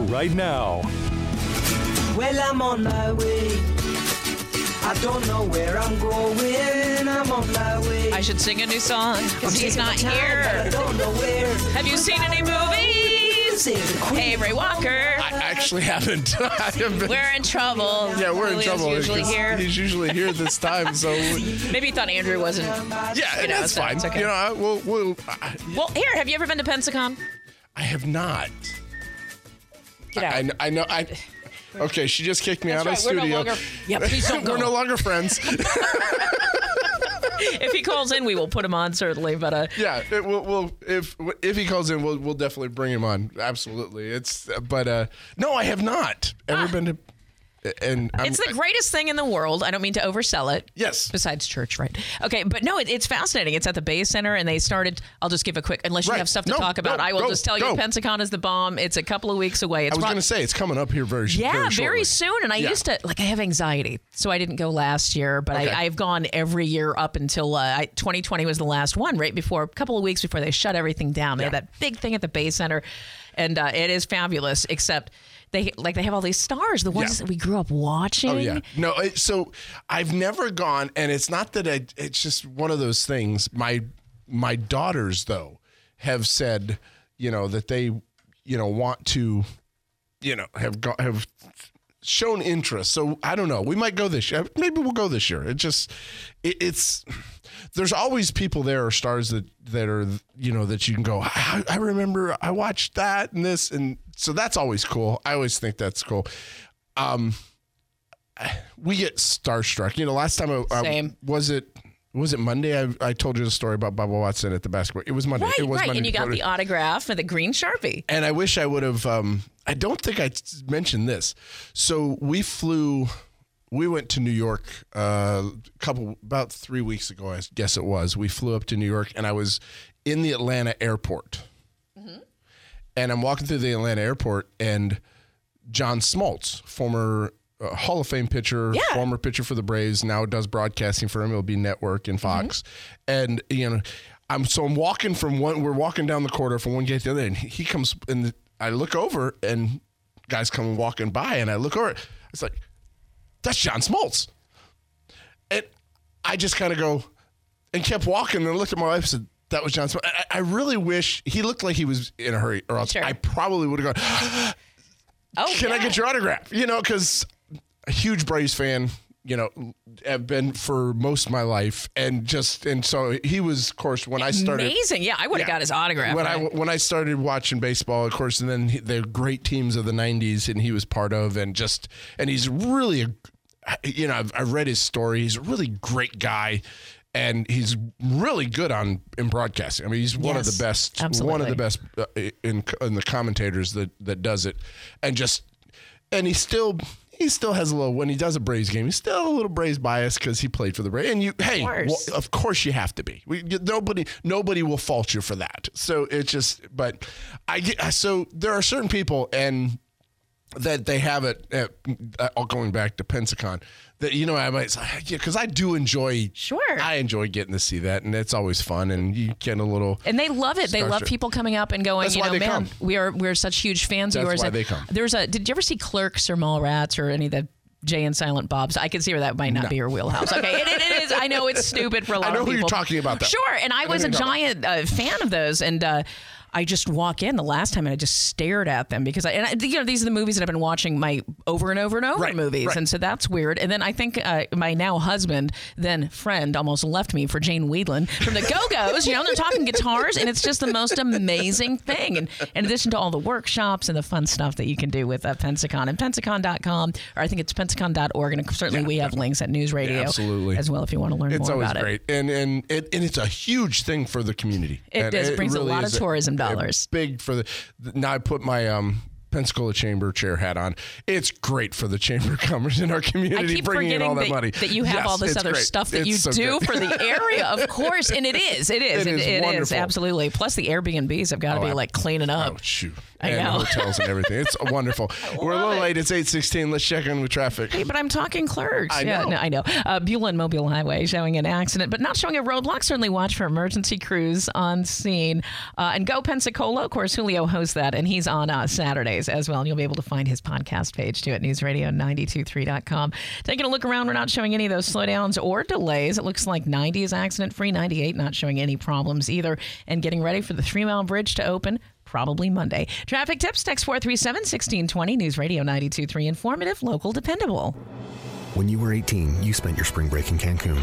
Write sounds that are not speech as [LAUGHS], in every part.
right now. Well, I'm on my way. I don't know where I'm going. I'm on my way. I should sing a new song because he's not time, but I here. don't know where. Have you seen any movies? Save the queen. Hey, Ray Walker. I actually haven't. [LAUGHS] I have been- We're in trouble. yeah, we're in Julio's trouble. usually here. He's usually here this time, so [LAUGHS] Maybe you thought Andrew wasn't. yeah, You know, that's so fine. it's okay. You know, I, we'll, we'll, I, Well, here, have you ever been to Pensacon? I have not. Get out. I, I know. I okay. She just kicked me That's out right, of we're no studio. longer- Yeah, [LAUGHS] please don't we're go. no longer friends. if he calls in, we will put him on certainly. But uh, yeah, it, we'll, we'll if if he calls in, we'll we'll definitely bring him on. Absolutely. It's but uh no, I have not ever been to. And I'm, it's the greatest thing in the world. I don't mean to oversell it. yes. Besides church, right? Okay, but no, it, it's fascinating. It's at the Bay Center, and they started. I'll just give a quick, unless you Right. have stuff to No, talk about. go, I will go, just tell go. you, Pensacon is the bomb. It's a couple of weeks away. It's I was going to say it's coming up here very Yeah, very, very, shortly. soon. And I Yeah. used to like I have anxiety, so I didn't go last year. But Okay. I, I've gone every year up until uh, I, 2020 was the last one, right before a couple of weeks before they shut everything down. They had that big thing at the Bay Center, and uh, it is fabulous. Except they like they have all these stars, the ones Yeah. that we grew up watching. Oh yeah, no. It, so I've never gone, and it's not that I. It's just one of those things. My my daughters though have said, you know, that they, you know, want to, you know, have go, have shown interest. So I don't know. We might go this year. Maybe we'll go this year. It just, it, it's. There's always people there or stars that that are you know that you can go. I, I remember I watched that and this and so that's always cool. I always think that's cool. Um, we get starstruck. You know, last time I, I- was it was it Monday? I, I told you the story about Bubba Watson at the basketball. It was Monday. Right, it was right, Monday. and you got the autograph and the green sharpie. and I wish I would have. Um, I don't think I mentioned this. So we flew. We went to New York uh, a couple about three weeks ago. I guess it was. We flew up to New York, and I was in the Atlanta airport. And I'm walking through the Atlanta airport, and John Smoltz, former Hall of Fame pitcher, Yeah. former pitcher for the Braves, now does broadcasting for MLB Network and Fox. And you know, I'm so I'm walking from one. We're walking down the corridor from one gate to the other, and he comes and I look over, and guys come walking by, and I look over. It's like that's John Smoltz, and I just kind of go and kept walking, and I looked at my wife and said. That was John Smoltz. I, I really wish he looked like he was in a hurry, or else Sure. I probably would have gone. Oh, Can I get your autograph? You know, because a huge Braves fan, you know, have been for most of my life, and just and so he was, of course, when I started. Amazing. Yeah, I would have Yeah. got his autograph. When right? I when I started watching baseball, of course, and then he, the great teams of the '90s, and he was part of, and just and he's really a, you know, I've, I've read his story. He's a really great guy, and he's really good on in broadcasting. I mean, he's one of the best, absolutely. one of the best uh, in in the commentators that that does it, and just and he still. He still has a little when he does a Braves game. He's still a little Braves bias because he played for the Braves. And you, hey, course. well, of course you have to be. We, nobody, nobody will fault you for that. So it's just, but I get. So there are certain people, and that they have it. At, uh, all going back to Pensacon, that you know, I might, say, yeah, because I do enjoy. Sure. I enjoy getting to see that, and it's always fun, and you get a little. And they love it. They love people coming up and going. That's you why know, they man, come. we are we're such huge fans of That's yours. why And they come. There's a. Did you ever see Clerks or Mallrats or any of the Jay and Silent Bobs? I can see where that might not be your wheelhouse. Okay, it, it, it is. I know it's stupid for a [LAUGHS] lot I know of who people. you're talking about, though. Sure, and I, know was a giant uh, fan of those, and. Uh, I just walk in the last time and I just stared at them because I and I, you know these are the movies that I've been watching my over and over and over Right, movies right. and so that's weird and then I think uh, my now husband then friend almost left me for Jane Wiedlin from the Go Go's you know they're talking guitars and it's just the most amazing thing and in addition to all the workshops and the fun stuff that you can do with uh, Pensacon and pensacon.com or I think it's pensacon.org and certainly we have links at News Radio Yeah, absolutely. as well if you want to learn It's more always about it. great, and and it, and it's a huge thing for the community. It does. Brings a lot of is tourism dollars. big for the. Now I put my um. Pensacola Chamber chair hat on. It's great for the Chamber [LAUGHS] of Commerce in our community, I keep bringing in forgetting all that, that, money. that you have Yes, all this other great. stuff that It's you so do good. for the [LAUGHS] area, of course, and it is, it is, It is it is absolutely. Plus, the Airbnbs have got to Oh, be like cleaning up. Oh shoot! I and know. hotels and everything. It's [LAUGHS] wonderful. We're a little it. late. It's eight sixteen. Let's check in with traffic. Hey, but I'm talking clerks. I yeah, know. no, I know. Uh, Beulah and Mobile Highway showing an accident, but not showing a roadblock. Certainly watch for emergency crews on scene. Uh, and go Pensacola. Of course, Julio hosts that, and he's on uh, Saturdays. As well. And you'll be able to find his podcast page too at newsradio923.com. Taking a look around, we're not showing any of those slowdowns or delays. It looks like 90 is accident free, 98 not showing any problems either. And getting ready for the three mile bridge to open probably Monday. Traffic tips, text 437 1620, News Radio 923, informative, local, dependable. When you were 18, you spent your spring break in Cancun.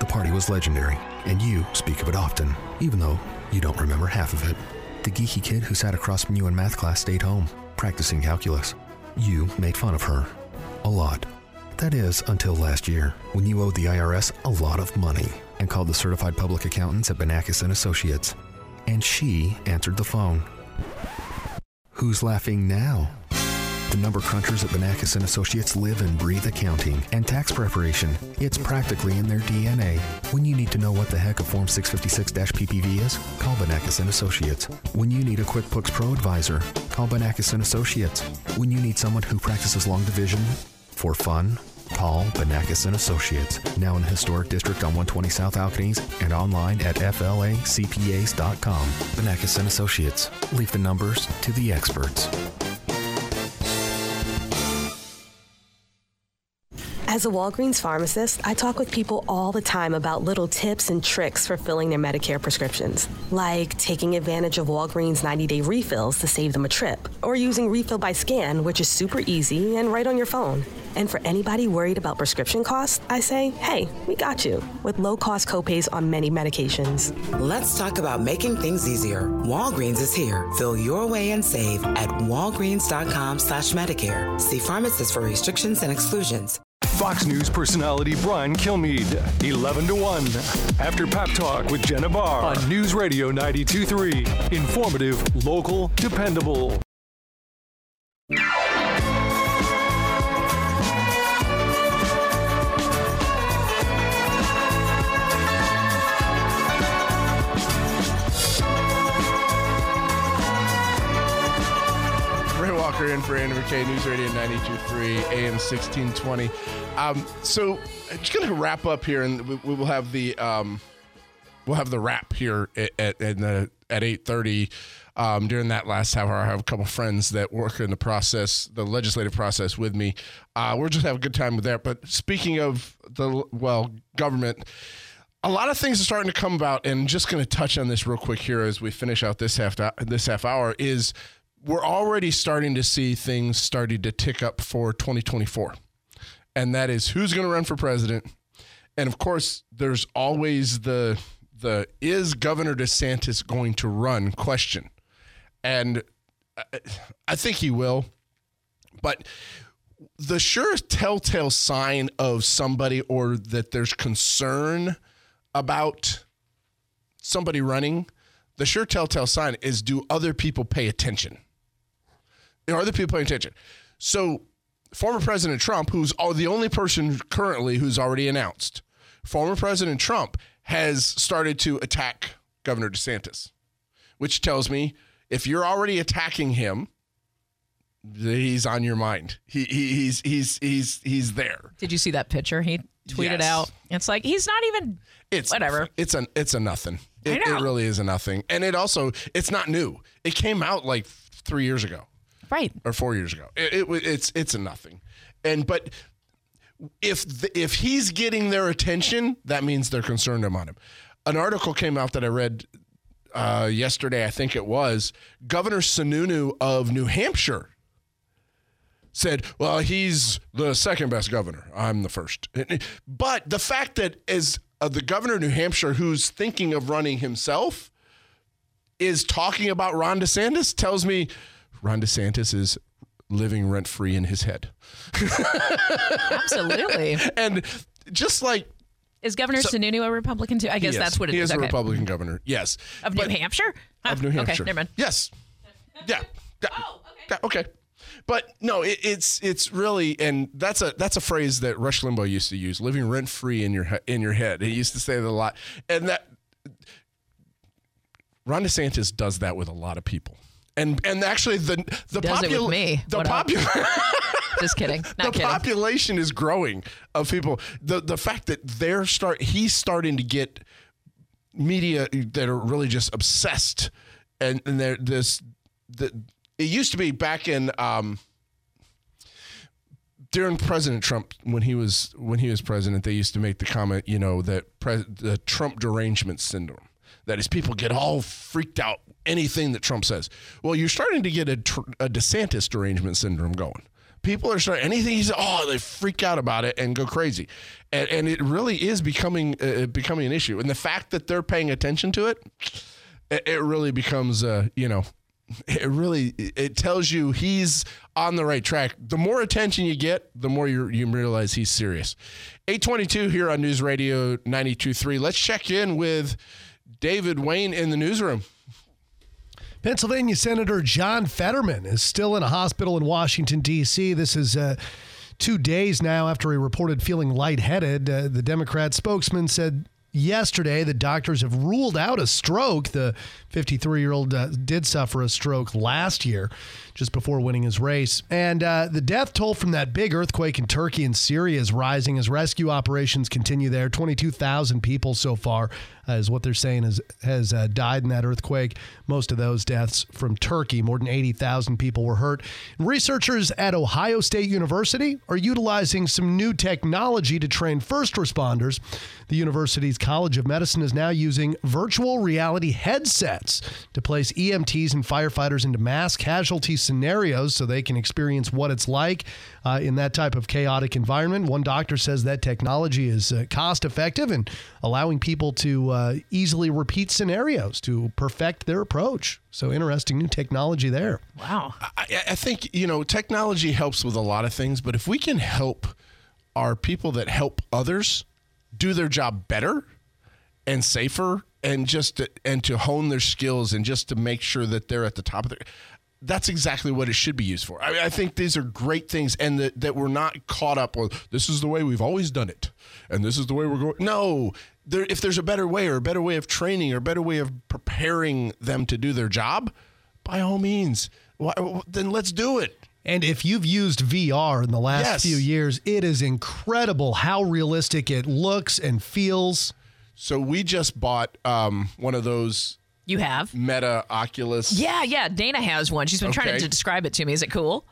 The party was legendary, and you speak of it often, even though you don't remember half of it. The geeky kid who sat across from you in math class stayed home, practicing calculus. You made fun of her. A lot. That is, until last year, when you owed the IRS a lot of money and called the certified public accountants at Benakis and Associates. And she answered the phone. Who's laughing now? The number crunchers at Benakis and Associates live and breathe accounting and tax preparation. It's practically in their DNA. When you need to know what the heck a Form 656-PPV is, call Benakis and Associates. When you need a QuickBooks Pro advisor, call Benakis and Associates. When you need someone who practices long division for fun, call Benakis and Associates. Now in the historic district on 120 South Alcaniz and online at flacpas.com. Benakis and Associates. Leave the numbers to the experts. As a Walgreens pharmacist, I talk with people all the time about little tips and tricks for filling their Medicare prescriptions, like taking advantage of Walgreens 90 day refills to save them a trip, or using Refill by Scan, which is super easy and right on your phone. And for anybody worried about prescription costs, I say, hey, we got you with low cost copays on many medications. Let's talk about making things easier. Walgreens is here. Fill your way and save at walgreens.com slash Medicare. See pharmacists for restrictions and exclusions. Fox News personality Brian Kilmeade, 11 to 1. After Pep Talk with Jenna Barr on News Radio 92.3. Informative, local, dependable. Walker in for Andrew McKay, News Radio 92.3, AM 1620. Um, so just going to wrap up here, and we, we will have the um, we'll have the wrap here at at, the, at 8.30. Um, during that last half hour, I have a couple friends that work in the process, the legislative process with me. Uh, we're just have a good time with that. But speaking of the, well, government, a lot of things are starting to come about, and just going to touch on this real quick here as we finish out this half this half hour is we're already starting to see things starting to tick up for 2024, and that is who's going to run for president, and of course, there's always the the is Governor DeSantis going to run? Question, and I- I think he will, but the sure telltale sign of somebody or that there's concern about somebody running, the sure telltale sign is do other people pay attention? Are the people paying attention? So, former President Trump, who's all, the only person currently who's already announced, former President Trump has started to attack Governor DeSantis, which tells me if you're already attacking him, he's on your mind. He, he he's he's he's he's there. Did you see that picture he tweeted Yes. out? It's like he's not even. It's Whatever. It's a it's a nothing. It, it really is a nothing. And it also it's not new. It came out like three years ago Right. or four years ago. It, it it's it's a nothing. And but if the, if he's getting their attention, that means they're concerned about him. An article came out that I read uh, yesterday, I think it was. Governor Sununu of New Hampshire said, "Well, he's the second best governor. I'm the first. But the fact that as uh, the governor of New Hampshire, who's thinking of running himself, is talking about Ron DeSantis, tells me Ron DeSantis is living rent free in his head. [LAUGHS] Absolutely. And just like Is Governor Sununu a Republican too? I guess he that's what it he is. is. a Okay. Republican governor. Yes, Of But- New Hampshire? of New Hampshire. Okay, never mind. Yes. Yeah. Yeah. Oh, yeah, okay. But no, it, it's it's really, and that's a that's a phrase that Rush Limbaugh used to use: "living rent free in your in your head." He used to say that a lot, and that Ron DeSantis does that with a lot of people, and and actually the the does it with popul- me. the popular. [LAUGHS] Just kidding. the kidding. population is growing of people. The the fact that they're start he's starting to get media that are really just obsessed and, and they're this the it used to be back in um, during President Trump when he was when he was president, they used to make the comment, you know, that pre- the Trump derangement syndrome. That is, people get all freaked out anything that Trump says. Well, you're starting to get a, a DeSantis derangement syndrome going. People are starting anything he says, oh, they freak out about it and go crazy, and, and it really is becoming uh, becoming an issue. And the fact that they're paying attention to it, it, it really becomes, uh, you know, it really it tells you he's on the right track. The more attention you get, the more you you realize he's serious. 822 here on News Radio 923. Let's check in with David Wayne in the newsroom. Pennsylvania Senator John Fetterman is still in a hospital in Washington, D.C. This is uh, two days now after he reported feeling lightheaded. Uh, the Democrat spokesman said yesterday that doctors have ruled out a stroke. The 53 year old uh, did suffer a stroke last year, just before winning his race. And uh, the death toll from that big earthquake in Turkey and Syria is rising as rescue operations continue there. 22,000 people so far uh, is what they're saying is, has uh, died in that earthquake. Most of those deaths from Turkey. More than 80,000 people were hurt. Researchers at Ohio State University are utilizing some new technology to train first responders. The university's College of Medicine is now using virtual reality headsets to place EMTs and firefighters into mass casualty scenarios so they can experience what it's like uh, in that type of chaotic environment. One doctor says that technology is uh, cost effective and allowing people to uh, easily repeat scenarios to perfect their approach. So interesting new technology there. Wow. I, I think you know technology helps with a lot of things, but if we can help our people that help others do their job better and safer and just to, and to hone their skills and just to make sure that they're at the top of their that's exactly what it should be used for. I, I think these are great things, and that, that we're not caught up with this is the way we've always done it, and this is the way we're going. No, there, if there's a better way, or a better way of training, or a better way of preparing them to do their job, by all means, why, then let's do it. And if you've used VR in the last Yes. few years, it is incredible how realistic it looks and feels. So we just bought um, one of those You have? Meta Oculus. Yeah, yeah. Dana has one. She's been trying to describe it to me. Is it cool?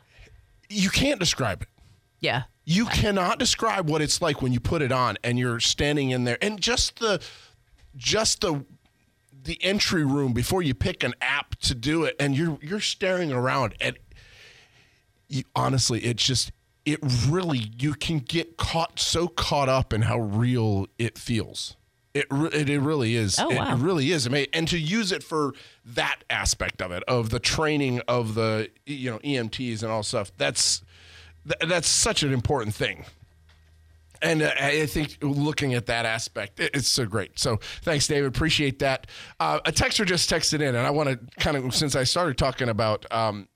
You can't describe it. Yeah. You cannot describe what it's like when you put it on and you're standing in there and just the just the the entry room before you pick an app to do it and you're you're staring around and you, honestly it's just it really you can get caught so caught up in how real it feels. It it, it really is. Oh, it, wow. it really is amazing. And to use it for that aspect of it, of the training of the you know EMTs and all stuff, that's th- that's such an important thing. And uh, I think looking at that aspect, it- it's so great. So thanks, David. Appreciate that. Uh, a texter just texted in, and I want to kind of, since I started talking about um,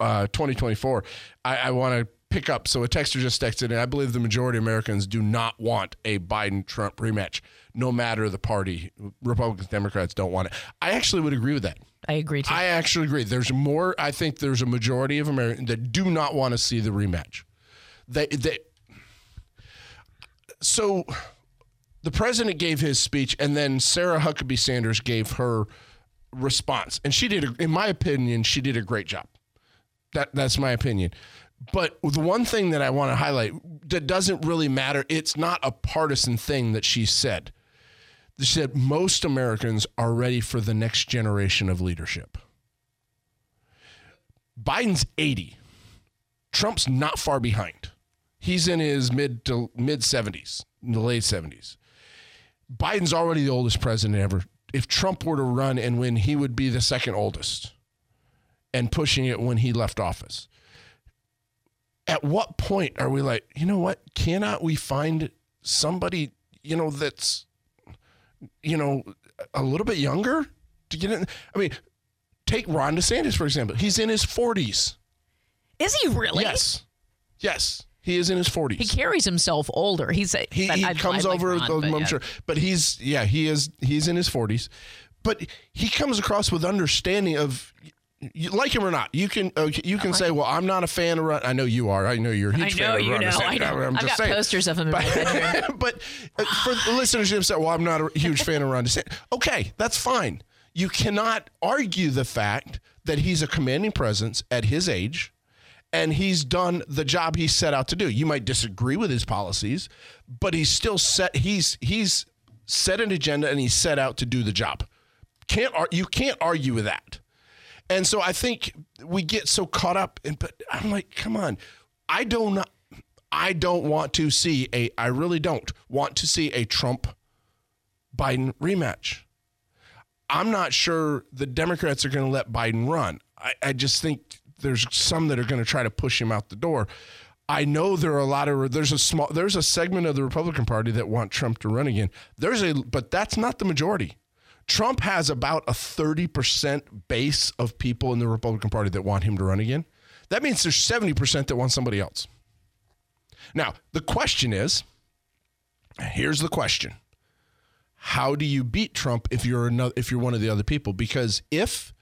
uh, 2024, I, I want to pick up. So a texter just texted in. I believe the majority of Americans do not want a Biden Trump rematch, no matter the party. Republicans, Democrats don't want it. I actually would agree with that. I agree too. I actually agree. There's more. I think there's a majority of Americans that do not want to see the rematch. They they. So, the president gave his speech, and then Sarah Huckabee Sanders gave her response, and she did, a, in my opinion, she did a great job. That that's my opinion. But the one thing that I want to highlight that doesn't really matter. It's not a partisan thing that she said. She said most Americans are ready for the next generation of leadership. Biden's 80. Trump's not far behind. He's in his mid to mid 70s, in the late 70s. Biden's already the oldest president ever. If Trump were to run and win, he would be the second oldest and pushing it when he left office. At what point are we like, you know what? Cannot we find somebody, you know, that's you know, a little bit younger to get in. I mean, take Ron DeSantis, for example. He's in his 40s. Is he really? Yes. Yes. He is in his 40s. He carries himself older. He's a, he, he I- comes I like over, Ron, I'm but yeah. sure. But he's, yeah, he is, he's in his 40s. But he comes across with understanding of, you like him or not, you can uh, you can say, "Well, I'm not a fan of Ron." I know you are. I know you're a huge know fan of you Ron know. I know. I'm I've just got saying. posters of him in my bedroom. [LAUGHS] but uh, for the listeners who say, "Well, I'm not a huge fan of Ron DeSantis," okay, that's fine. you cannot argue the fact that he's a commanding presence at his age and he's done the job he set out to do. You might disagree with his policies, but he's still set he's he's set an agenda and he's set out to do the job. Can't you can't argue with that. And so I think we get so caught up in but I'm like, come on. I don't I don't want to see a I really don't want to see a Trump Biden rematch. I'm not sure the Democrats are going to let Biden run. I, I just think there's some that are going to try to push him out the door. I know there are a lot of there's a small there's a segment of the Republican Party that want Trump to run again. There's a but that's not the majority. Trump has about a 30% base of people in the Republican Party that want him to run again. That means there's 70% that want somebody else. Now, the question is here's the question. How do you beat Trump if you're another if you're one of the other people? Because if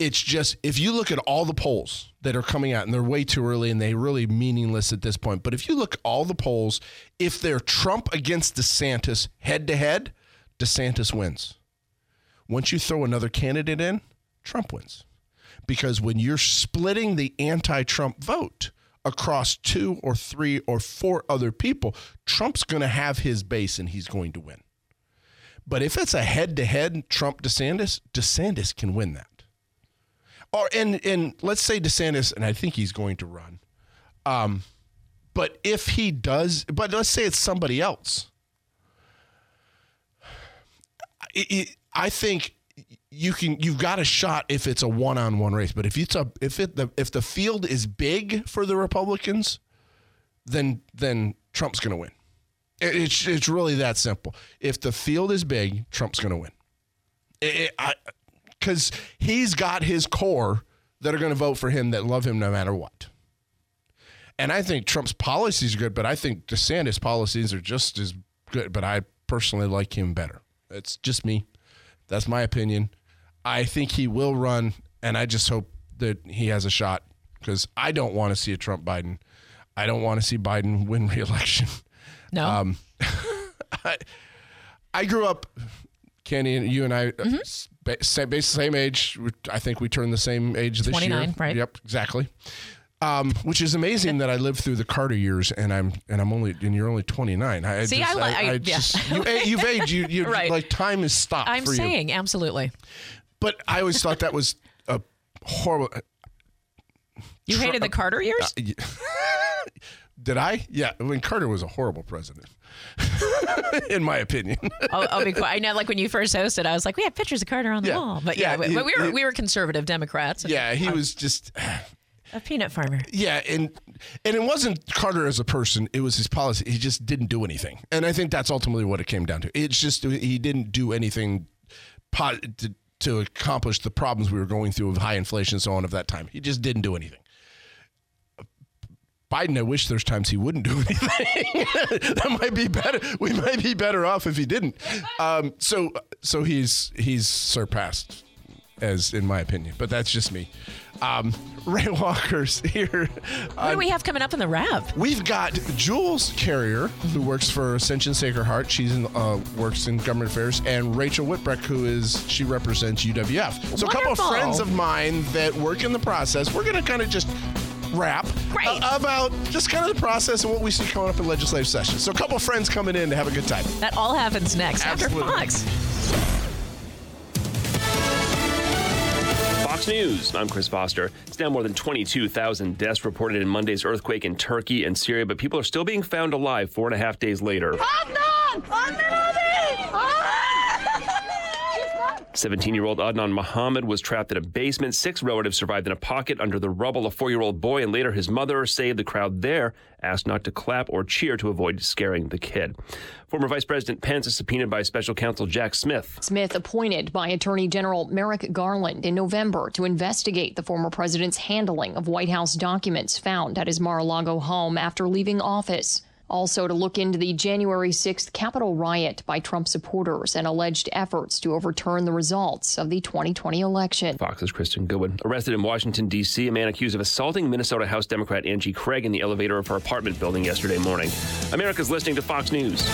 it's just if you look at all the polls that are coming out and they're way too early and they're really meaningless at this point but if you look all the polls if they're trump against desantis head to head desantis wins once you throw another candidate in trump wins because when you're splitting the anti-trump vote across two or three or four other people trump's going to have his base and he's going to win but if it's a head-to-head trump desantis desantis can win that or and and let's say DeSantis, and I think he's going to run. Um, but if he does, but let's say it's somebody else. It, it, I think you can you've got a shot if it's a one-on-one race. But if it's a if it the if the field is big for the Republicans, then then Trump's going to win. It, it's it's really that simple. If the field is big, Trump's going to win. Because he's got his core that are going to vote for him that love him no matter what. And I think Trump's policies are good, but I think DeSantis' policies are just as good. But I personally like him better. It's just me. That's my opinion. I think he will run, and I just hope that he has a shot because I don't want to see a Trump Biden. I don't want to see Biden [LAUGHS] win reelection. No. Um, [LAUGHS] I, I grew up, Kenny, and you and I, mm-hmm basically same age. I think we turned the same age this 29, year. right? Yep, exactly. Um, which is amazing that I lived through the Carter years, and I'm and I'm only and you're only 29. I, See, just, I, I, I, just you, you've aged. You, you [LAUGHS] right. like time is stopped. I'm saying you. absolutely. But I always thought that was a horrible. You hated the Carter years. Uh, [LAUGHS] did I? Yeah, I mean Carter was a horrible president. [LAUGHS] in my opinion. I'll, I'll, be quiet. I know, like when you first hosted, I was like, we have pictures of Carter on the yeah. wall. But yeah, yeah he, we, were he, we were conservative Democrats. yeah, he was just a peanut farmer. Yeah, and and it wasn't Carter as a person; it was his policy. He just didn't do anything, and I think that's ultimately what it came down to. It's just he didn't do anything to, to accomplish the problems we were going through of high inflation and so on of that time. He just didn't do anything. Biden, I wish there's times he wouldn't do [LAUGHS] anything. [LAUGHS] that might be better. We might be better off if he didn't. Um, so, so he's he's surpassed, as in my opinion. But that's just me. Um, [LAUGHS] Ray Walker's here. What do we have coming up in the wrap? We've got Jules Carrier, who works for Ascension Sacred Heart. She's in uh, works in government affairs, and Rachel Whitbreck, who is she represents UWF. So Wonderful. a couple of friends of mine that work in the process. We're going to kind of just rap uh, about just kind of the process and what we see coming up in legislative session. So a couple of friends coming in to have a good time. That all happens next Absolutely. after Fox. Fox News. I'm Chris Foster. It's now more than 22,000 deaths reported in Monday's earthquake in Turkey and Syria, but people are still being found alive four and a half days later. 17 year old Adnan Muhammad was trapped in a basement. Six relatives survived in a pocket under the rubble. A four year old boy and later his mother saved the crowd there, asked not to clap or cheer to avoid scaring the kid. Former Vice President Pence is subpoenaed by special counsel Jack Smith. Smith appointed by Attorney General Merrick Garland in November to investigate the former president's handling of White House documents found at his Mar a Lago home after leaving office. Also, to look into the January 6th Capitol riot by Trump supporters and alleged efforts to overturn the results of the 2020 election. Fox's Kristen Goodwin. Arrested in Washington, D.C., a man accused of assaulting Minnesota House Democrat Angie Craig in the elevator of her apartment building yesterday morning. America's listening to Fox News.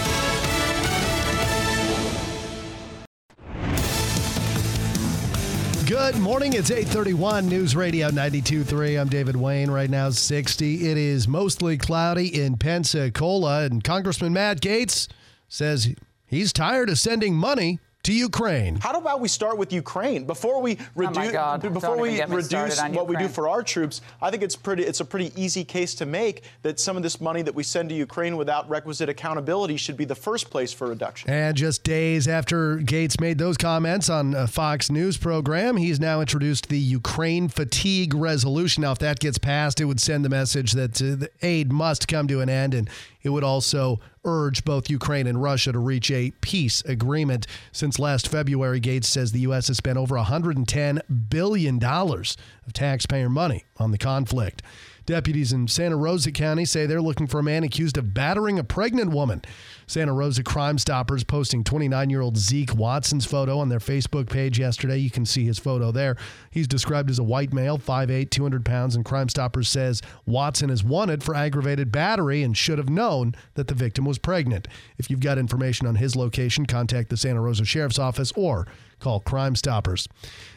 Good morning. It's 831 News Radio 92.3. I'm David Wayne. Right now, 60. It is mostly cloudy in Pensacola. And Congressman Matt Gaetz says he's tired of sending money to Ukraine. How about we start with Ukraine before we reduce God. before Don't we even get me reduce started on what we do for our troops? I think it's pretty it's a pretty easy case to make that some of this money that we send to Ukraine without requisite accountability should be the first place for reduction. And just days after Gaetz made those comments on a Fox News program, he's now introduced the Ukraine fatigue resolution. Now, if that gets passed, it would send the message that uh, the aid must come to an end, and it would also urge both Ukraine and Russia to reach a peace agreement. Since last February, Gaetz says the U.S. has spent over $110 billion of taxpayer money on the conflict. Deputies in Santa Rosa County say they're looking for a man accused of battering a pregnant woman. Santa Rosa Crime Stoppers posting 29 year old Zeke Watson's photo on their Facebook page yesterday. You can see his photo there. He's described as a white male, 5'8, 200 pounds, and Crime Stoppers says Watson is wanted for aggravated battery and should have known that the victim was pregnant. If you've got information on his location, contact the Santa Rosa Sheriff's Office or call Crime Stoppers.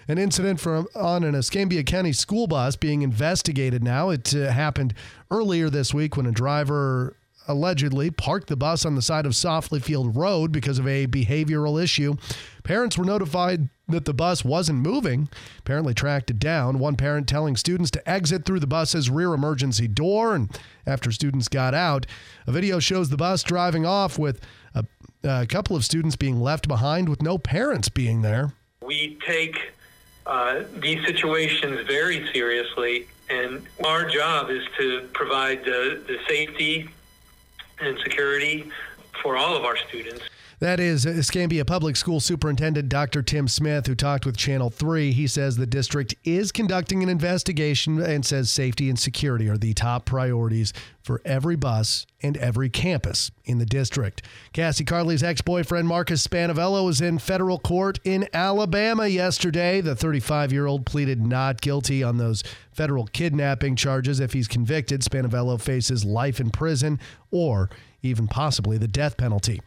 An incident from on an Escambia County school bus being investigated now. It uh, happened earlier this week when a driver allegedly parked the bus on the side of Saufley Field Road because of a behavioral issue. Parents were notified that the bus wasn't moving, apparently tracked it down. One parent telling students to exit through the bus's rear emergency door. And after students got out, a video shows the bus driving off with a, a couple of students being left behind with no parents being there. We take uh, these situations very seriously, and our job is to provide the, the safety and security for all of our students. That is Escambia Public School Superintendent Dr. Tim Smith, who talked with Channel 3. He says the district is conducting an investigation and says safety and security are the top priorities for every bus and every campus in the district. Cassie Carli's ex boyfriend Marcus Spanevelo was in federal court in Alabama yesterday. The 35 year old pleaded not guilty on those federal kidnapping charges. If he's convicted, Spanevelo faces life in prison or even possibly the death penalty.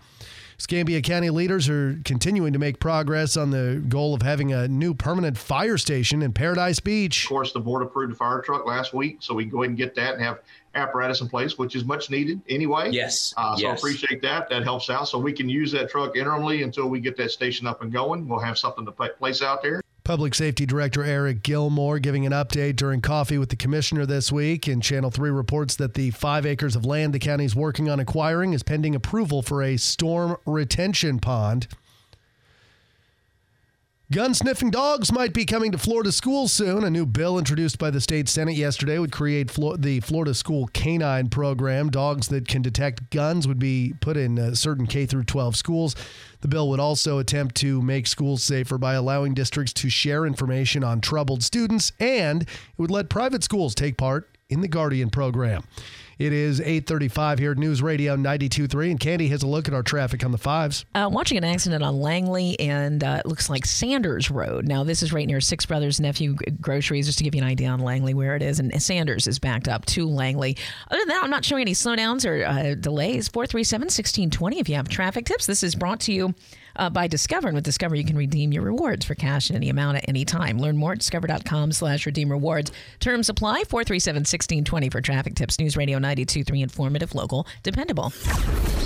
Scambia County leaders are continuing to make progress on the goal of having a new permanent fire station in Paradise Beach. Of course, the board approved a fire truck last week, so we can go ahead and get that and have apparatus in place, which is much needed anyway. Yes. Uh, so I appreciate that. That helps out. So we can use that truck interimly until we get that station up and going. We'll have something to place out there. Public Safety Director Eric Gilmore giving an update during coffee with the commissioner this week. And Channel 3 reports that the five acres of land the county is working on acquiring is pending approval for a storm retention pond. Gun sniffing dogs might be coming to Florida schools soon. A new bill introduced by the state Senate yesterday would create Flo- the Florida School Canine Program. Dogs that can detect guns would be put in uh, certain K through 12 schools. The bill would also attempt to make schools safer by allowing districts to share information on troubled students, and it would let private schools take part in the Guardian program. It is 8:35 here at News Radio 92.3, and Candy has a look at our traffic on the fives. Uh, watching an accident on Langley and uh, it looks like Sanders Road. Now, this is right near Six Brothers Nephew Groceries, just to give you an idea on Langley where it is. And Sanders is backed up to Langley. Other than that, I'm not showing any slowdowns or uh, delays. 437 1620 if you have traffic tips. This is brought to you uh, by Discover. And with Discover, you can redeem your rewards for cash in any amount at any time. Learn more at discover.com slash redeem rewards. Terms apply. 437 1620 for traffic tips. News Radio 923 informative, local, dependable.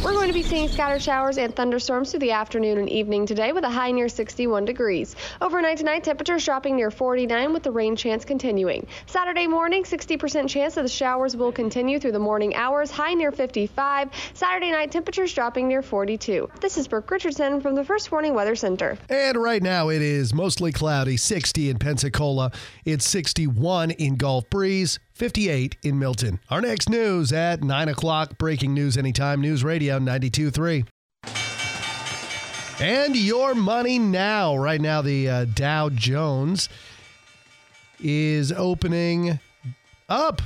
We're going to be seeing scattered showers and thunderstorms through the afternoon and evening today with a high near 61 degrees. Overnight tonight, temperatures dropping near 49 with the rain chance continuing. Saturday morning, 60% chance that the showers will continue through the morning hours, high near 55. Saturday night, temperatures dropping near 42. This is Brooke Richardson from the First Warning Weather Center. And right now it is mostly cloudy, 60 in Pensacola. It's 61 in Gulf Breeze, 58 in Milton. Our next news at 9 o'clock. Breaking news anytime. News Radio 92.3. And your money now. Right now, the uh, Dow Jones is opening up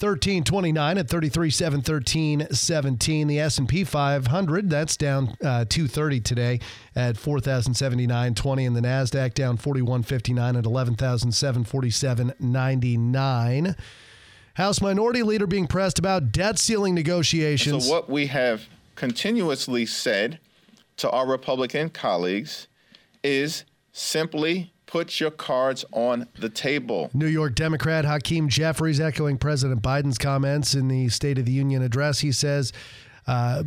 1329 at 33,7, 1317. The S&P 500, that's down uh, 230 today at 4,079.20. And the NASDAQ down 4159 at 11,747.99. House Minority Leader being pressed about debt ceiling negotiations. So, what we have continuously said to our Republican colleagues is simply Put your cards on the table. New York Democrat Hakeem Jeffries echoing President Biden's comments in the State of the Union address. He says, uh,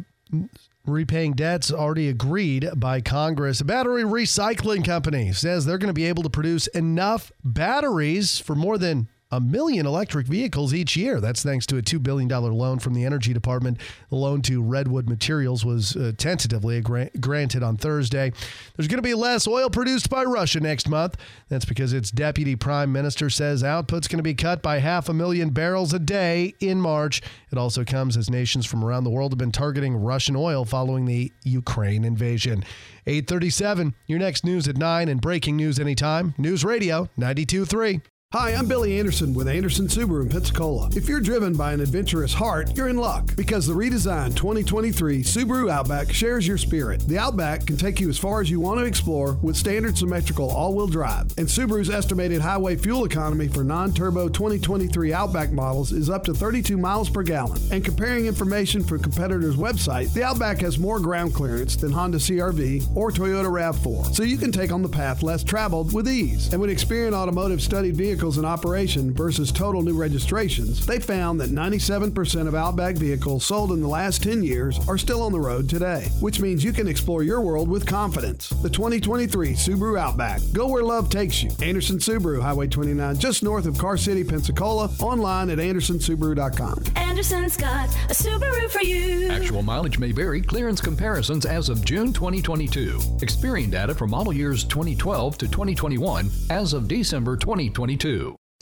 repaying debts already agreed by Congress. A battery recycling company says they're going to be able to produce enough batteries for more than a million electric vehicles each year. That's thanks to a $2 billion loan from the Energy Department. The loan to Redwood Materials was uh, tentatively gra- granted on Thursday. There's going to be less oil produced by Russia next month. That's because its deputy prime minister says output's going to be cut by half a million barrels a day in March. It also comes as nations from around the world have been targeting Russian oil following the Ukraine invasion. 837, your next news at 9 and breaking news anytime. News Radio 923. Hi, I'm Billy Anderson with Anderson Subaru in Pensacola. If you're driven by an adventurous heart, you're in luck because the redesigned 2023 Subaru Outback shares your spirit. The Outback can take you as far as you want to explore with standard symmetrical all-wheel drive. And Subaru's estimated highway fuel economy for non-turbo 2023 Outback models is up to 32 miles per gallon. And comparing information from competitors' website, the Outback has more ground clearance than Honda CRV or Toyota RAV4, so you can take on the path less traveled with ease. And when Experian Automotive studied vehicles in operation versus total new registrations, they found that 97% of Outback vehicles sold in the last 10 years are still on the road today, which means you can explore your world with confidence. The 2023 Subaru Outback. Go where love takes you. Anderson Subaru, Highway 29, just north of Car City, Pensacola, online at andersonsubaru.com. Anderson's got a Subaru for you. Actual mileage may vary. Clearance comparisons as of June 2022. Experian data for model years 2012 to 2021 as of December 2022.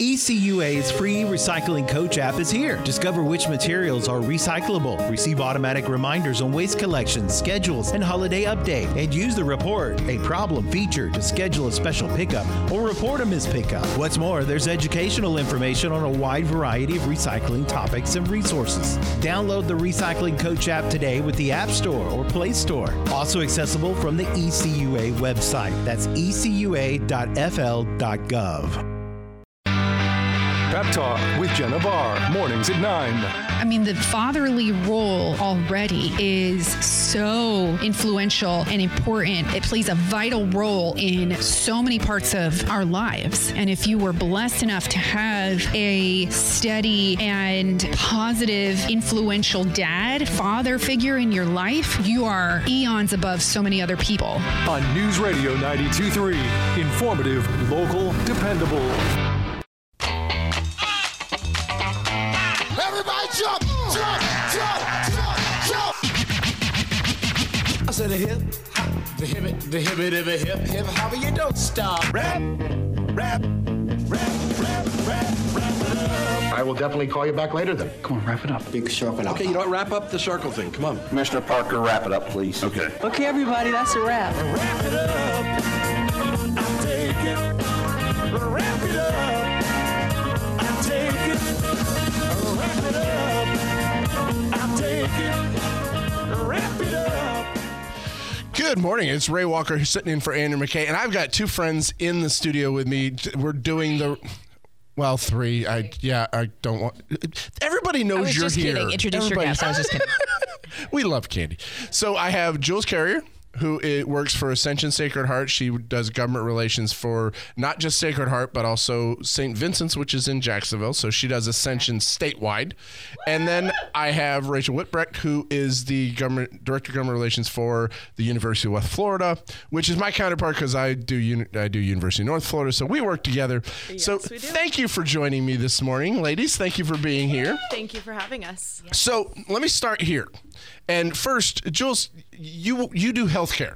ECUA's free recycling coach app is here. Discover which materials are recyclable, receive automatic reminders on waste collection, schedules, and holiday update, and use the report a problem feature to schedule a special pickup or report a missed pickup. What's more, there's educational information on a wide variety of recycling topics and resources. Download the Recycling Coach app today with the App Store or Play Store. Also accessible from the ECUA website. That's ecua.fl.gov. Pep Talk with Jenna Barr. Mornings at 9. I mean, the fatherly role already is so influential and important. It plays a vital role in so many parts of our lives. And if you were blessed enough to have a steady and positive, influential dad, father figure in your life, you are eons above so many other people. On News Radio 92.3, informative, local, dependable. The hip, hop, the hip, the hip, it, hip, hip, hip, hop, you don't stop. Rap, rap, rap, rap, rap, rap it. I will definitely call you back later then. Come on, wrap it up. Big circle Okay, you know what? Wrap up the circle thing. Come on. Commissioner Parker, wrap it up, please. Okay. Okay, everybody, that's a wrap. Wrap it up. I'll take it. Wrap it up. I'll take it. Wrap it up. I'll take it. Good morning. It's Ray Walker sitting in for Andrew McKay, and I've got two friends in the studio with me. We're doing the. Well, three. I yeah. I don't want. Everybody knows I was you're just here. kidding. Introduce Everybody- your guest. I was just [LAUGHS] kidding. we love candy. So I have Jules Carrier, who uh, works for Ascension Sacred Heart. She does government relations for not just Sacred Heart, but also St. Vincent's, which is in Jacksonville. So she does Ascension statewide. And then I have Rachel Whitbrecht, who is the government director of government relations for the University of West Florida, which is my counterpart because I do uni- I do University of North Florida. So we work together. so thank you for joining me this morning, ladies. Thank you for being here. Thank you for having us. So let me start here. And first, Jules, you you do healthcare.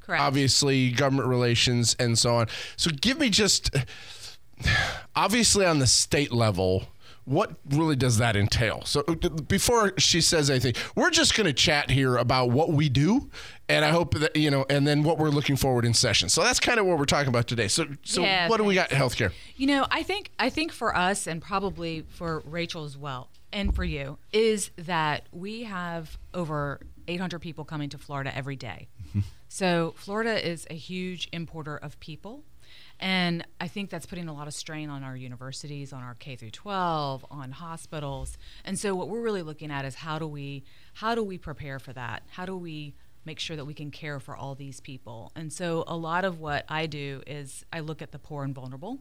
Correct. Obviously, government relations and so on. So give me just [SIGHS] obviously on the state level, what really does that entail? So uh, before she says anything, we're just going to chat here about what we do, and I hope that you know, and then what we're looking forward in session. So that's kind of what we're talking about today. So so Yeah, what do we got in healthcare? You know, I think I think for us and probably for Rachel as well and for you is that we have over 800 people coming to Florida every day. So Florida is a huge importer of people. And I think that's putting a lot of strain on our universities, on our K through 12, on hospitals. And so what we're really looking at is how do we how do we prepare for that? How do we make sure that we can care for all these people. And so a lot of what I do is I look at the poor and vulnerable.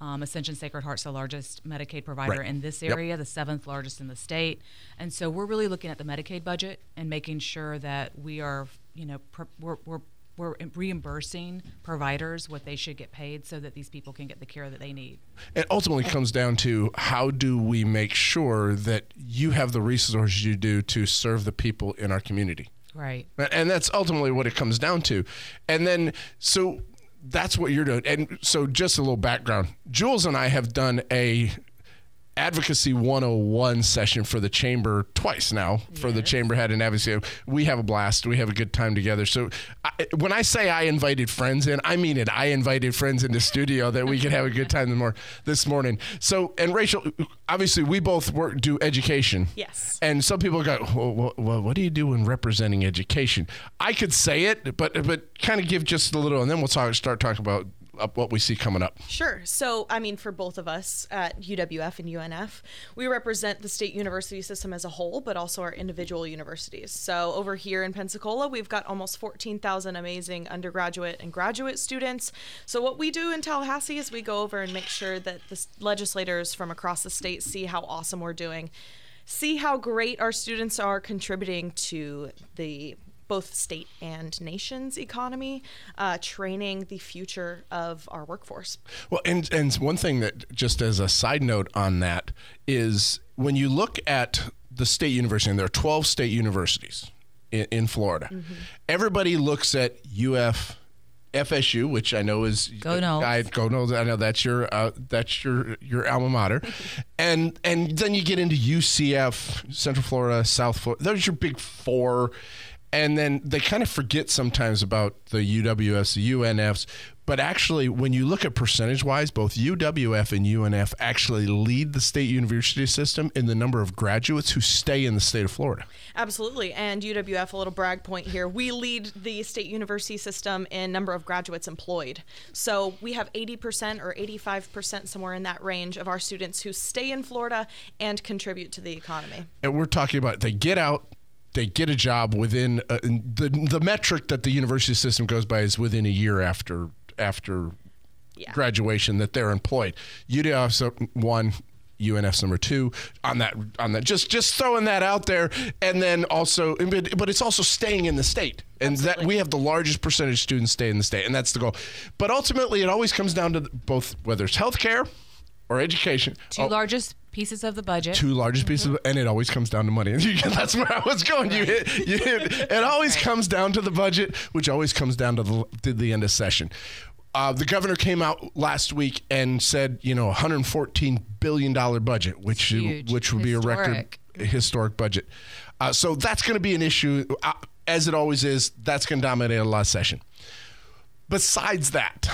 Um, Ascension Sacred Heart's the largest Medicaid provider Right. in this Yep. area, the seventh largest in the state. And so we're really looking at the Medicaid budget and making sure that we are, you know, pr- we're, we're we're reimbursing providers what they should get paid so that these people can get the care that they need. It ultimately comes down to how do we make sure that you have the resources you do to serve the people in our community. Right. And that's ultimately what it comes down to. And then, so that's what you're doing. And so, just a little background Jules and I have done a advocacy 101 session for the chamber twice now. For the chamber head and advocacy. We have a blast. We have a good time together. So I, when i say i invited friends in i mean it. I invited friends in the studio that we could have a good time the more this morning. So and rachel obviously we both work do education. Yes. and some people go well, well, what do you do when representing education? I could say it but but kind of give just a little and then we'll talk, start talking about uh, what we see coming up Sure. So, I mean, for both of us at UWF and UNF, we represent the state university system as a whole, but also our individual universities. So, over here in Pensacola, we've got almost 14,000 amazing undergraduate and graduate students. So, what we do in Tallahassee is we go over and make sure that the legislators from across the state see how awesome we're doing, see how great our students are contributing to the both state and nation's economy, uh, training the future of our workforce. Well, and and one thing that just as a side note on that is when you look at the state university, and there are 12 state universities in, in Florida. Everybody looks at UF. FSU, which I know is Go Noles. I go Noles. I know that's your uh, that's your your alma mater, [LAUGHS] and and then you get into UCF, Central Florida, South Florida. Those are your big four, and then they kind of forget sometimes about the UWFs, the UNFs. But actually, when you look at percentage wise, both UWF and UNF actually lead the state university system in the number of graduates who stay in the state of Florida. Absolutely. And UWF, a little brag point here, we lead the state university system in number of graduates employed. So we have 80% or 85%, somewhere in that range, of our students who stay in Florida and contribute to the economy. and we're talking about they get out they get a job within uh, the the metric that the university system goes by is within a year after after graduation that they're employed. UWF one UNF's number two on that on that just just throwing that out there. And then also but, it's also staying in the state. And that we have the largest percentage of students stay in the state and that's the goal. But ultimately it always comes down to both whether it's healthcare or education. Two Oh, largest pieces of the budget. two largest pieces, of, and it always comes down to money. [LAUGHS] That's where I was going. You hit, you hit. It always comes down to the budget, which always comes down to the, to the end of session. Uh, the governor came out last week and said, you know, 114 billion dollar budget, which huge. which would be a record historic budget. Uh, so that's going to be an issue, uh, as it always is. That's going to dominate a lot of session. Besides that,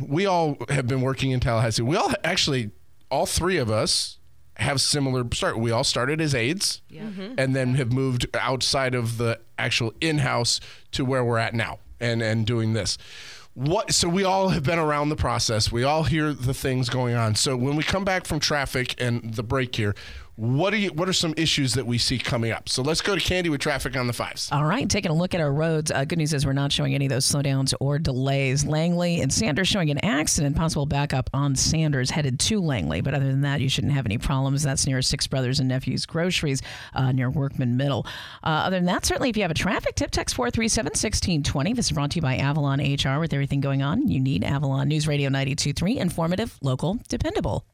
we all have been working in Tallahassee. We all actually, all three of us have similar start. We all started as aides Mhm. and then have moved outside of the actual in-house to where we're at now and and doing this. What so we all have been around the process. We all hear the things going on. So when we come back from traffic and the break here, what are you what are some issues that we see coming up? So let's go to Candy with traffic on the fives. All right, taking a look at our roads. Uh, good news is we're not showing any of those slowdowns or delays. Langley and Sanders showing an accident, possible backup on Sanders headed to Langley. But other than that, you shouldn't have any problems. That's near Six Brothers and Nephews Groceries uh, near Workman Middle. Uh, other than that, certainly if you have a traffic tip, text 437 1620. This is brought to you by Avalon HR with everything going on. You need Avalon News Radio 923, informative, local, dependable.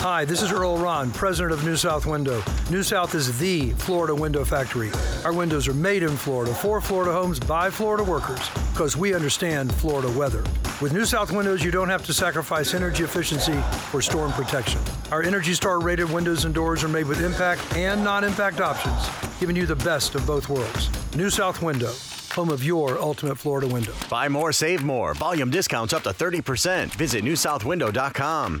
Hi, this is Earl Ron, president of New South Window. New South is the Florida window factory. Our windows are made in Florida for Florida homes by Florida workers because we understand Florida weather. With New South Windows, you don't have to sacrifice energy efficiency for storm protection. Our Energy Star rated windows and doors are made with impact and non impact options, giving you the best of both worlds. New South Window, home of your ultimate Florida window. Buy more, save more. Volume discounts up to 30%. Visit newsouthwindow.com.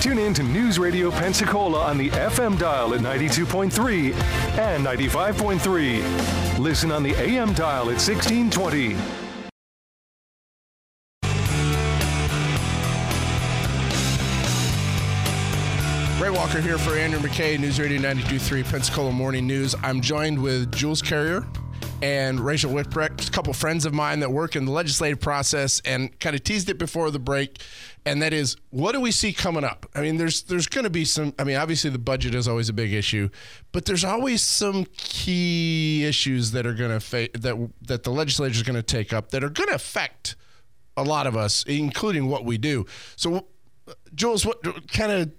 Tune in to News Radio Pensacola on the FM dial at 92.3 and 95.3. Listen on the AM dial at 1620. Ray Walker here for Andrew McKay, News Radio 92.3 Pensacola Morning News. I'm joined with Jules Carrier and Rachel Whitbrecht, a couple friends of mine that work in the legislative process and kind of teased it before the break. And that is, what do we see coming up? I mean, there's there's going to be some. I mean, obviously the budget is always a big issue, but there's always some key issues that are going to fa- that that the legislature is going to take up that are going to affect a lot of us, including what we do. So, Jules, what kind of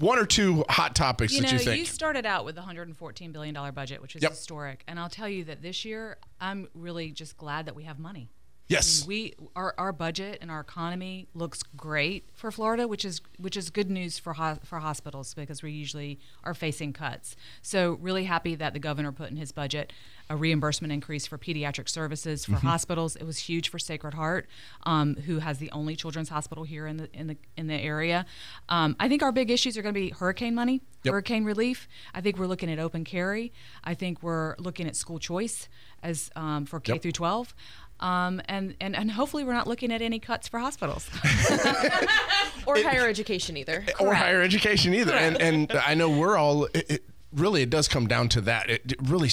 one or two hot topics you that know, you think? you started out with a $114 billion budget, which is Yep. historic. And I'll tell you that this year, I'm really just glad that we have money. Yes. I mean, we our, our budget and our economy looks great for Florida, which is which is good news for ho- for hospitals because we usually are facing cuts. So really happy that the governor put in his budget a reimbursement increase for pediatric services for Mhm. hospitals. It was huge for Sacred Heart, um, who has the only children's hospital here in the in the in the area. Um, I think our big issues are going to be hurricane money, Yep. hurricane relief. I think we're looking at open carry. I think we're looking at school choice as um, for K Yep. through 12. Um, and, and, and hopefully we're not looking at any cuts for hospitals. [LAUGHS] or higher education either. or higher education either. And and I know we're all. It, it, really, it does come down to that. It, it really,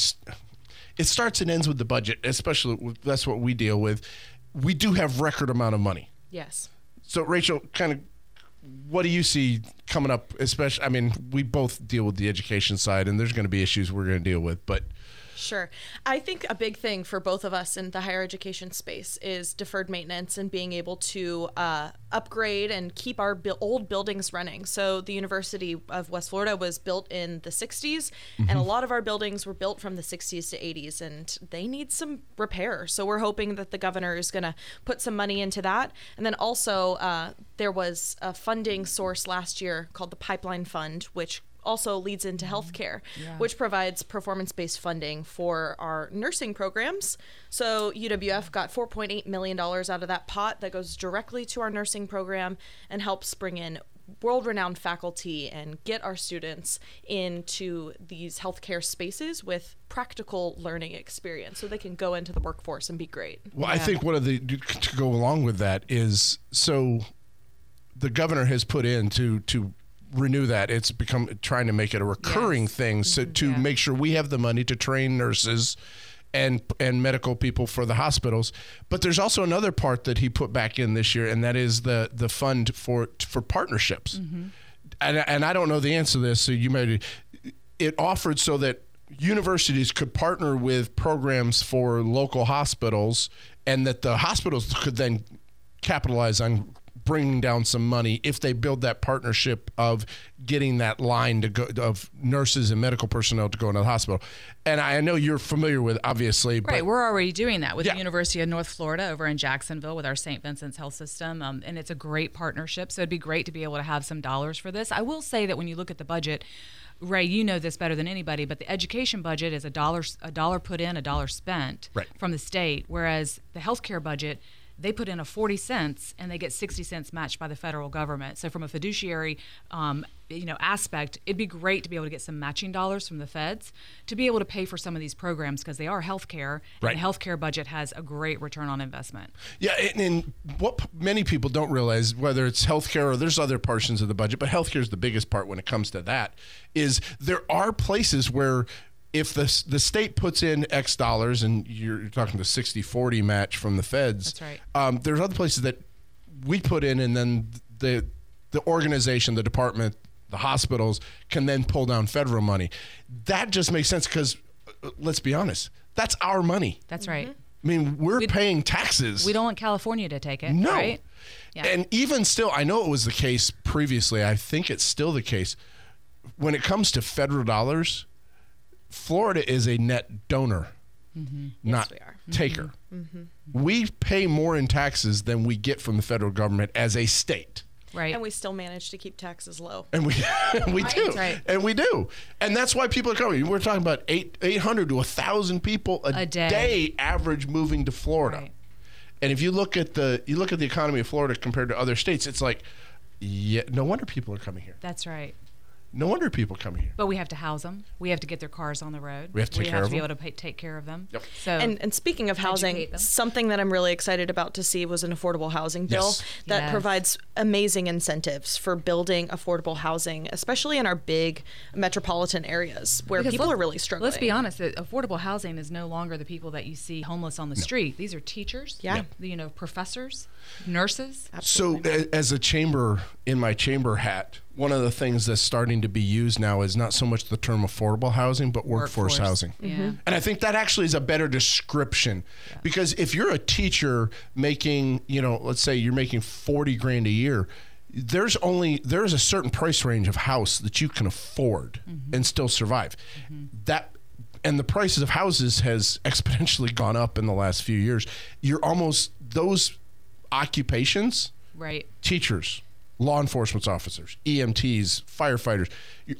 it starts and ends with the budget. Especially with, that's what we deal with. We do have record amount of money. Yes. So Rachel, kind of, what do you see coming up? Especially, I mean, we both deal with the education side, and there's going to be issues we're going to deal with, but. Sure. I think a big thing for both of us in the higher education space is deferred maintenance and being able to uh, upgrade and keep our bu- old buildings running. So, the University of West Florida was built in the 60s, and a Mhm. lot of our buildings were built from the 60s to 80s, and they need some repair. So, we're hoping that the governor is going to put some money into that. And then also, uh, there was a funding source last year called the Pipeline Fund, which also leads into mm-hmm. healthcare, Yeah. which provides performance based funding for our nursing programs. So UWF got $4.8 million out of that pot that goes directly to our nursing program and helps bring in world renowned faculty and get our students into these healthcare spaces with practical learning experience so they can go into the workforce and be great. Well, I think one of the to go along with that is so the governor has put in to to renew that. It's become trying to make it a recurring thing, so mm-hmm. to make sure we have the money to train nurses and and medical people for the hospitals. But there's also another part that he put back in this year, and that is the the fund for for partnerships. Mm-hmm. And and I don't know the answer to this, so you may it offered so that universities could partner with programs for local hospitals and that the hospitals could then capitalize on bringing down some money if they build that partnership of getting that line to go of nurses and medical personnel to go into the hospital and i know you're familiar with obviously but Right, we're already doing that with the University of North Florida over in Jacksonville with our St. Vincent's Health System, um, and it's a great partnership. So it'd be great to be able to have some dollars for this. I will say that when you look at the budget, Ray, you know this better than anybody, but the education budget is a dollar a dollar put in, a dollar spent Right. from the state, whereas the healthcare budget. They put in a 40 cents and they get 60 cents matched by the federal government. So, from a fiduciary um, you know, aspect, it'd be great to be able to get some matching dollars from the feds to be able to pay for some of these programs because they are healthcare. Right. And the healthcare budget has a great return on investment. Yeah, and, and what p- many people don't realize, whether it's healthcare or there's other portions of the budget, but healthcare is the biggest part when it comes to that, is there are places where if the, the state puts in X dollars and you're, you're talking the 60 40 match from the feds, That's right. um, there's other places that we put in and then the, the organization, the department, the hospitals can then pull down federal money. That just makes sense because let's be honest, that's our money. That's right. I mean, we're paying taxes. We don't want California to take it. No. Right? Yeah. And even still, I know it was the case previously. I think it's still the case. When it comes to federal dollars, Florida is a net donor, mm-hmm. not taker. Mm-hmm. Mm-hmm. We pay more in taxes than we get from the federal government as a state. Right. And we still manage to keep taxes low. And we [LAUGHS] we do. Right. And we do. And that's why people are coming. We're talking about eight eight hundred to thousand people a, A day. average moving to Florida. And if you look at the you look at the economy of Florida compared to other states, it's like yeah, no wonder people are coming here. That's right. No wonder people come here. But we have to house them. We have to get their cars on the road. We have to take we care have of to be them. able to pay, take care of them. Yep. So and, and speaking of housing, something that I'm really excited about to see was an affordable housing bill Yes. that Yes. provides amazing incentives for building affordable housing, especially in our big metropolitan areas where Because people are really struggling. Let's be honest. that Affordable housing is no longer the people that you see homeless on the street. These are teachers. Yeah. the- You know, professors, nurses. Absolutely. So, as a chamber, in my chamber hat, one of the things that's starting to be used now is not so much the term affordable housing, but workforce, Workforce. housing. Yeah. Mhm. And I think that actually is a better description because if you're a teacher making, you know, let's say you're making 40 grand a year, there's only there's a certain price range of house that you can afford and still survive. That and the prices of houses has [LAUGHS] exponentially gone up in the last few years. You're almost those occupations Right. teachers, law enforcement officers, EMTs, firefighters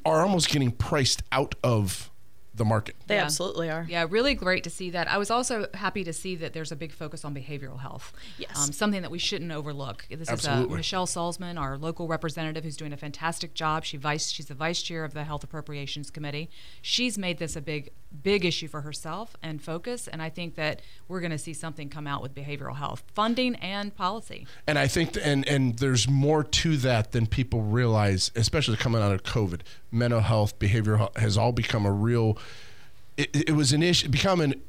are almost getting priced out of the market. They Yeah. absolutely are. Yeah, really great to see that. I was also happy to see that there's a big focus on behavioral health. Yes. Um, something that we shouldn't overlook. This is uh, Absolutely. Michelle Salzman, our local representative, who's doing a fantastic job. She vice, she's the vice chair of the Health Appropriations Committee. She's made this a big, big issue for herself and focus. And I think that we're going to see something come out with behavioral health funding and policy. And I think, th- and and there's more to that than people realize, especially coming out of COVID. Mental health, behavioral health has all become a real. It, it was an issue, become an.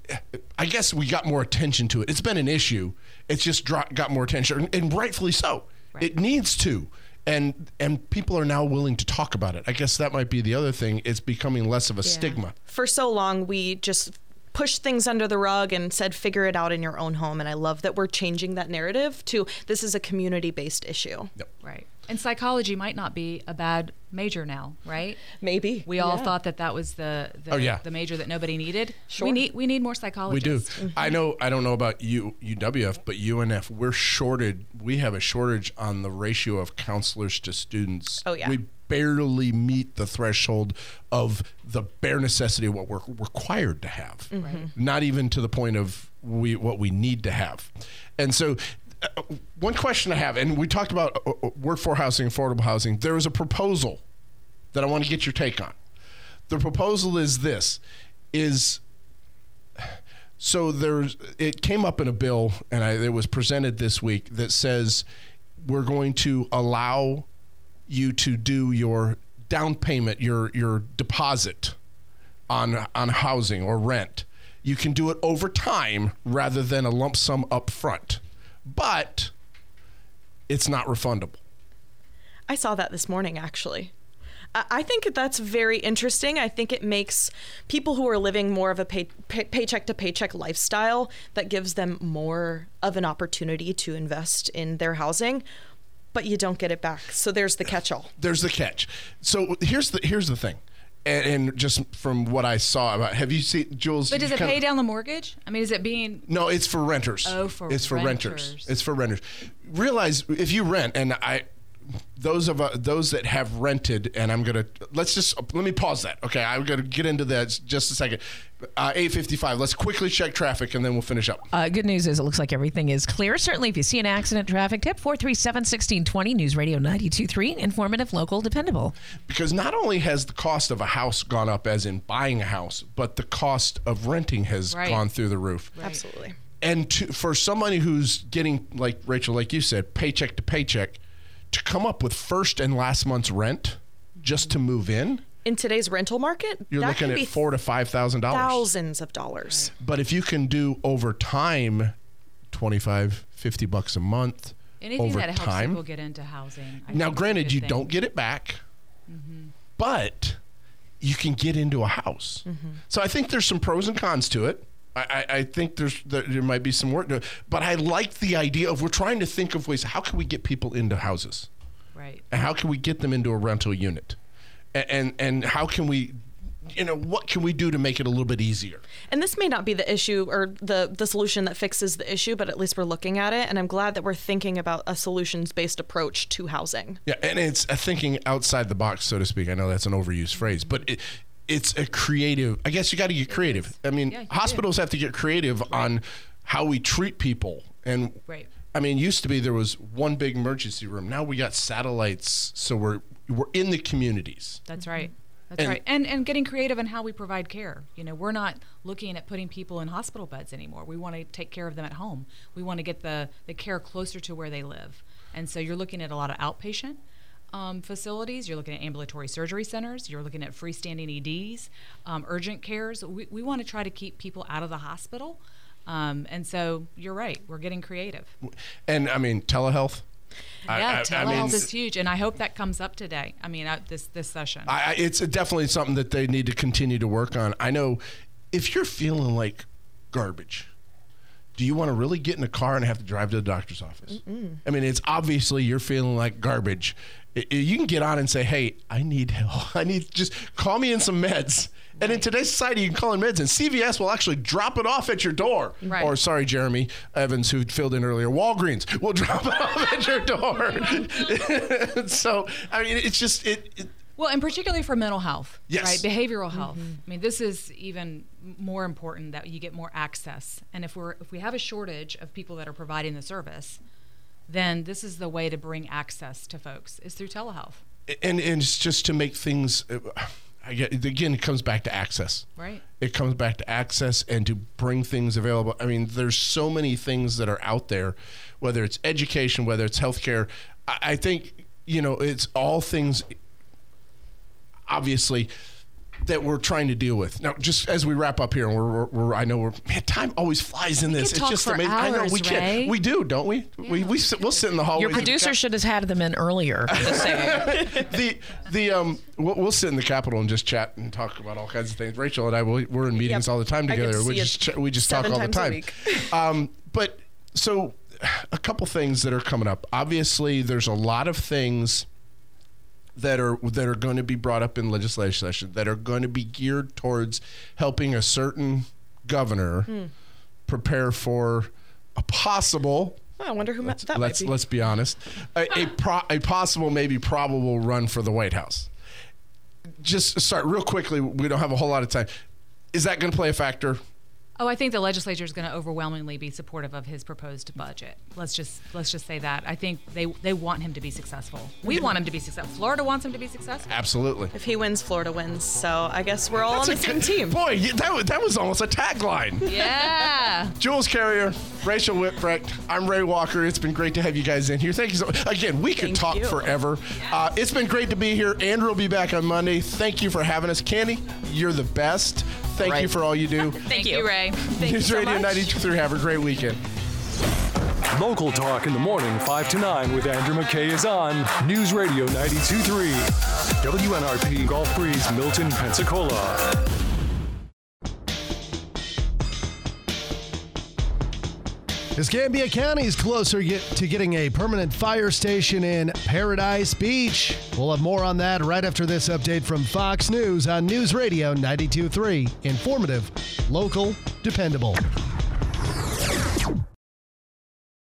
I guess we got more attention to it. It's been an issue. It's just got more attention, and, and rightfully so. It needs to, and and people are now willing to talk about it. I guess that might be the other thing. It's becoming less of a stigma. For so long, we just pushed things under the rug and said, figure it out in your own home. And I love that we're changing that narrative to this is a community based issue. Yep. Right. And psychology might not be a bad major now, right? Maybe. We all Yeah. thought that that was the the, Oh, yeah. the major that nobody needed. Sure. We need we need more psychologists. We psychologists. do. I know. I don't know about U, UWF, but UNF, we're shorted. We have a shortage on the ratio of counselors to students. Oh, yeah. We barely meet the threshold of the bare necessity of what we're required to have. Mhm. Not even to the point of we what we need to have. And so. Uh, one question I have, and we talked about uh, uh, workforce housing, affordable housing. There is a proposal that I want to get your take on. The proposal is this: is so there's it came up in a bill and I, it was presented this week that says we're going to allow you to do your down payment your your deposit on on housing or rent you can do it over time rather than a lump sum up front but it's not refundable I saw that this morning, actually. I think that's very interesting. I think it makes people who are living more of a pay, pay, paycheck to paycheck lifestyle that gives them more of an opportunity to invest in their housing, but you don't get it back. So there's the catch all. there's the catch. So here's the here's the thing, and, and just from what I saw about, have you seen Jules? But does it pay down the mortgage? I mean, is it being No, it's for renters. Oh, for it's for renters. renters. It's for renters. Realize if you rent, and I, those of uh, those that have rented, and I'm gonna let's just let me pause that. Okay, I'm gonna get into that just a second. Uh, 8:55. Let's quickly check traffic, and then we'll finish up. Uh, good news is it looks like everything is clear. Certainly, if you see an accident, traffic tip 437 1620, News Radio 923, informative, local, dependable. because not only has the cost of a house gone up as in buying a house but the cost of renting has Right. gone through the roof Absolutely. and to, for somebody who's getting like rachel like you said paycheck to paycheck to come up with first and last month's rent just to move in In today's rental market, you're that looking can at be four to five thousand dollars thousands of dollars. but if you can do over time 25 50 bucks a month anything over that helps time people get into housing? I now think is a granted you thing. don't get it back but you can get into a house Mm-hmm. so i think there's some pros and cons to it I, I, think there's there, might be some work but I like the idea of we're trying to think of ways how can we get people into houses, right? And how can we get them into a rental unit, and and, and how can we, you know, what can we do to make it a little bit easier? And this may not be the issue or the the solution that fixes the issue, but at least we're looking at it. And I'm glad that we're thinking about a solutions based approach to housing. Yeah, and it's a thinking outside the box, so to speak. I know that's an overused phrase, but it, it's a creative. I guess you got to get creative. I mean, Yeah, you hospitals have to get creative on how we treat people. And Right. I mean, used to be there was one big emergency room. Now we got satellites, so we're we're in the communities. That's mm-hmm. right. That's And- right. And and getting creative in how we provide care. You know, we're not looking at putting people in hospital beds anymore. We want to take care of them at home. We want to get the the care closer to where they live. And so you're looking at a lot of outpatient um, facilities. You're looking at ambulatory surgery centers. You're looking at freestanding EDs, um, urgent cares. We, we want to try to keep people out of the hospital. Um, and so you're right. We're getting creative. And I mean, telehealth. Yeah, I- I telehealth mean, is huge, and I hope that comes up today. I mean, uh, this this session. I, I- it's definitely something that they need to continue to work on. I know if you're feeling like garbage, do you want to really get in a car and have to drive to the doctor's office? I mean, it's obviously you're feeling like garbage. I- I- You can get on and say, "Hey, I need help. [LAUGHS] I need just call me in some meds." And in today's society, you can call in meds, and CVS will actually drop it off at your door. Right. Or sorry, Jeremy Evans, who filled in earlier, Walgreens will [LAUGHS] drop it off at your door. [LAUGHS] so I mean, it's just it, it Well, and particularly for mental health, Yes. right? Behavioral mm-hmm. health. I mean, this is even more important that you get more access. And if we're if we have a shortage of people that are providing the service, then this is the way to bring access to folks is through telehealth. and and it's just to make things uh, again it comes back to access Right. it comes back to access and to bring things available i mean there's so many things that are out there whether it's education whether it's healthcare I think you know it's all things obviously that we're trying to deal with now just as we wrap up here and we're, we're, we're i know we're man time always flies in this could it's talk just for amazing i know we can Ray. we do don't we we, we sit, we'll sit in the hallway Your producer should have had them in earlier. [LAUGHS] The the um we'll, we'll sit in the Capitol and just chat and talk about all kinds of things. Rachel and I we, we're in meetings Yep. all the time I get to together. We see it just ch- we just talk all the time. [LAUGHS] um, but so a couple things that are coming up. Obviously, there's a lot of things that are that are going to be brought up in legislation session that are going to be geared towards helping a certain governor Hmm. prepare for a possible I wonder who let's, that let's, be. let's be honest. A, a, [LAUGHS] pro, a possible, maybe probable run for the White House. Just start real quickly. We don't have a whole lot of time. Is that going to play a factor? Oh, I think the legislature is going to overwhelmingly be supportive of his proposed budget. Let's just let's just say that. I think they they want him to be successful. We want him to be successful. Florida wants him to be successful. Absolutely. If he wins, Florida wins. So I guess we're all That's on a the same good- team. Boy, that, was- that was almost a tagline. Yeah. [LAUGHS] Jules Carrier, Rachel Whitbrecht, I'm Ray Walker. It's been great to have you guys in here. Thank you so much. Again, we could Thank talk you. forever. Uh, it's been great to be here. Andrew will be back on Monday. Thank you for having us. Candy, you're the best. Thank you for all you do. [LAUGHS] Thank you, Ray. Thank News you so Radio much. 92.3. Have a great weekend. Local talk in the morning, 5 to 9 with Andrew McKay is on News Radio 92.3. WNRP Gulf Breeze, Milton, Pensacola. Escambia County is closer get to getting a permanent fire station in Paradise Beach. We'll have more on that right after this update from Fox News on News Radio 92.3. Informative, local, dependable.